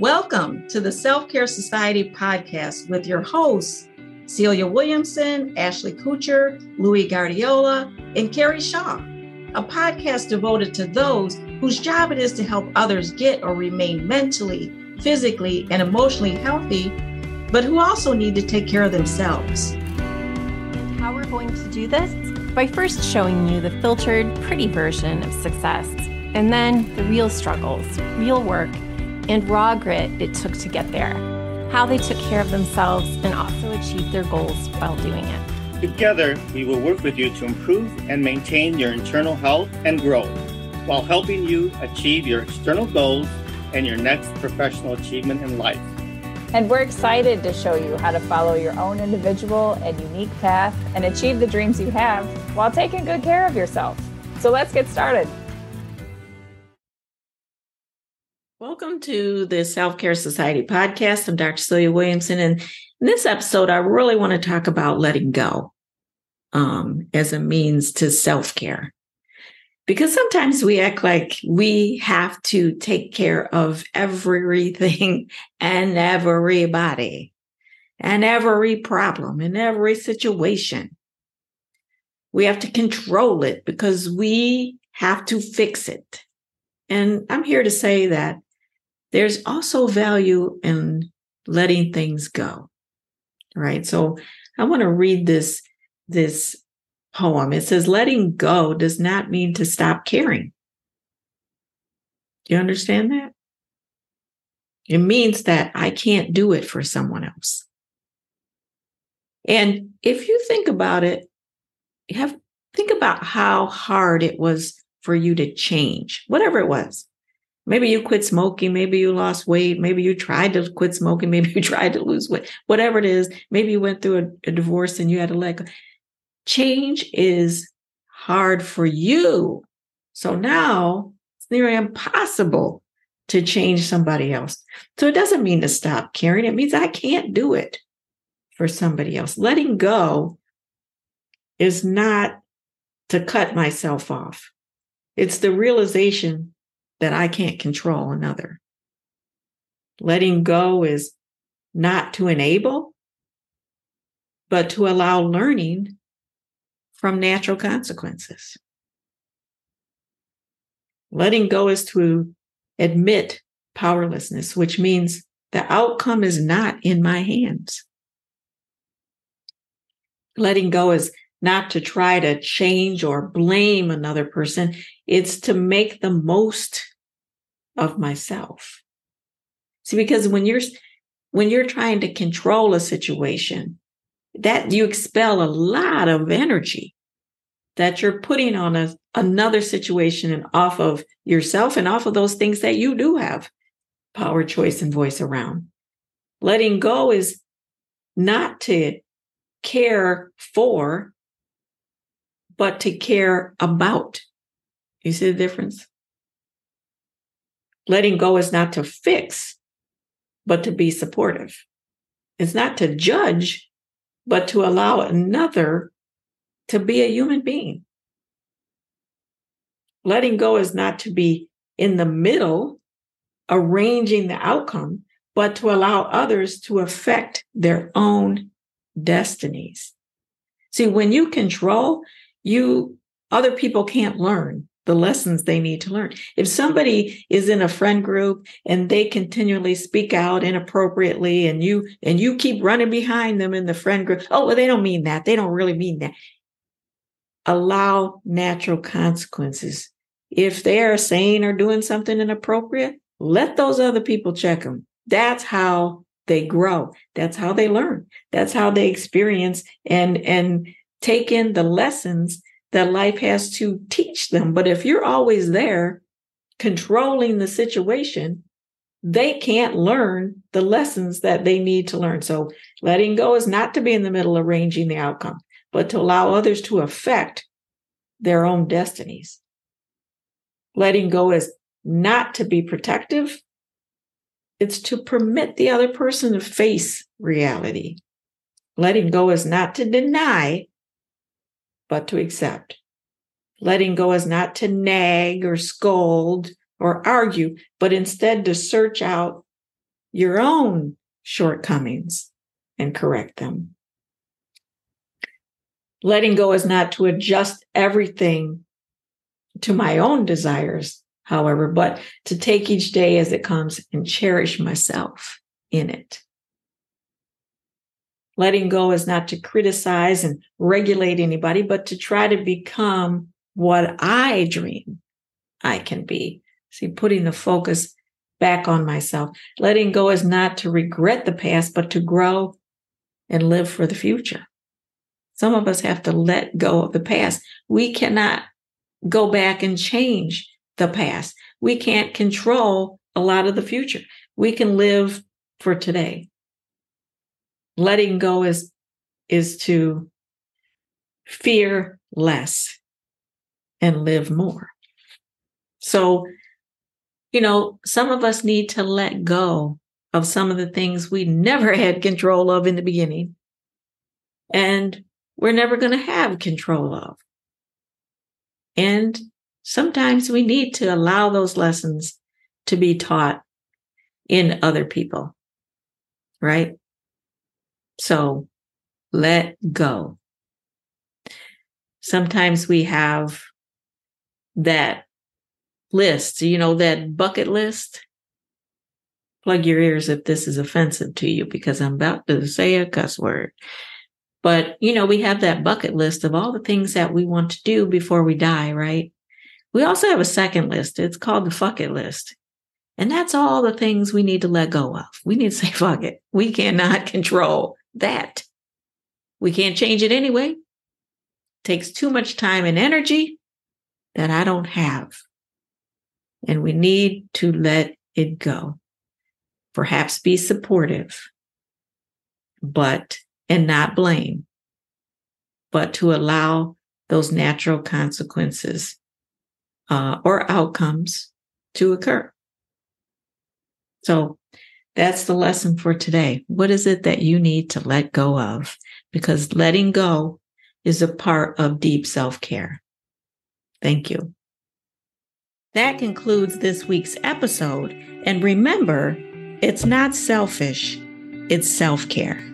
Welcome to the Self Care Society podcast with your hosts, Celia Williamson, Ashley Kutcher, Louis Guardiola, and Carrie Shaw, a podcast devoted to those whose job it is to help others get or remain mentally, physically, and emotionally healthy, but who also need to take care of themselves. How we're going to do this? By first showing you the filtered, pretty version of success, and then the real struggles, real work, and raw grit it took to get there, how they took care of themselves and also achieved their goals while doing it. Together, we will work with you to improve and maintain your internal health and growth while helping you achieve your external goals and your next professional achievement in life. And we're excited to show you how to follow your own individual and unique path and achieve the dreams you have while taking good care of yourself. So let's get started. Welcome to the Self Care Society podcast. I'm Dr. Celia Williamson. And in this episode, I really want to talk about letting go um, as a means to self care. Because sometimes we act like we have to take care of everything and everybody and every problem and every situation. We have to control it because we have to fix it. And I'm here to say that there's also value in letting things go. Right. So I want to read this, this poem. It says, letting go does not mean to stop caring. Do you understand that? It means that I can't do it for someone else. And if you think about it, have think about how hard it was for you to change, whatever it was. Maybe you quit smoking. Maybe you lost weight. Maybe you tried to quit smoking. Maybe you tried to lose weight. Whatever it is, maybe you went through a, a divorce and you had to let go. Change is hard for you. So now it's nearly impossible to change somebody else. So it doesn't mean to stop caring. It means I can't do it for somebody else. Letting go is not to cut myself off. It's the realization that I can't control another. Letting go is not to enable, but to allow learning from natural consequences. Letting go is to admit powerlessness, which means the outcome is not in my hands. Letting go is not to try to change or blame another person. It's to make the most of myself. See, because when you're, when you're trying to control a situation, that you expel a lot of energy that you're putting on a, another situation and off of yourself and off of those things that you do have power, choice, and voice around. Letting go is not to care for, but to care about. You see the difference? Letting go is not to fix, but to be supportive. It's not to judge, but to allow another to be a human being. Letting go is not to be in the middle, arranging the outcome, but to allow others to affect their own destinies. See, when you control, you other people can't learn the lessons they need to learn. If somebody is in a friend group and they continually speak out inappropriately and you and you keep running behind them in the friend group, oh well they don't mean that. They don't really mean that. Allow natural consequences. If they are saying or doing something inappropriate, let those other people check them. That's how they grow. That's how they learn. That's how they experience and and take in the lessons that life has to teach them. But if you're always there controlling the situation, they can't learn the lessons that they need to learn. So letting go is not to be in the middle arranging the outcome, but to allow others to affect their own destinies. Letting go is not to be protective. It's to permit the other person to face reality. Letting go is not to deny, but to accept. Letting go is not to nag or scold or argue, but instead to search out your own shortcomings and correct them. Letting go is not to adjust everything to my own desires, however, but to take each day as it comes and cherish myself in it. Letting go is not to criticize and regulate anybody, but to try to become what I dream I can be. See, putting the focus back on myself. Letting go is not to regret the past, but to grow and live for the future. Some of us have to let go of the past. We cannot go back and change the past. We can't control a lot of the future. We can live for today. Letting go is, is to fear less and live more. So, you know, some of us need to let go of some of the things we never had control of in the beginning. And we're never going to have control of. And sometimes we need to allow those lessons to be taught in other people, right? So let go. Sometimes we have that list, you know, that bucket list. Plug your ears if this is offensive to you because I'm about to say a cuss word. But, you know, we have that bucket list of all the things that we want to do before we die, right? We also have a second list. It's called the fuck it list. And that's all the things we need to let go of. We need to say, fuck it. We cannot control that. We can't change it anyway. It takes too much time and energy that I don't have. And we need to let it go. Perhaps be supportive, but and not blame, but to allow those natural consequences uh, or outcomes to occur. So that's the lesson for today. What is it that you need to let go of? Because letting go is a part of deep self care. Thank you. That concludes this week's episode. And remember, it's not selfish, it's self care.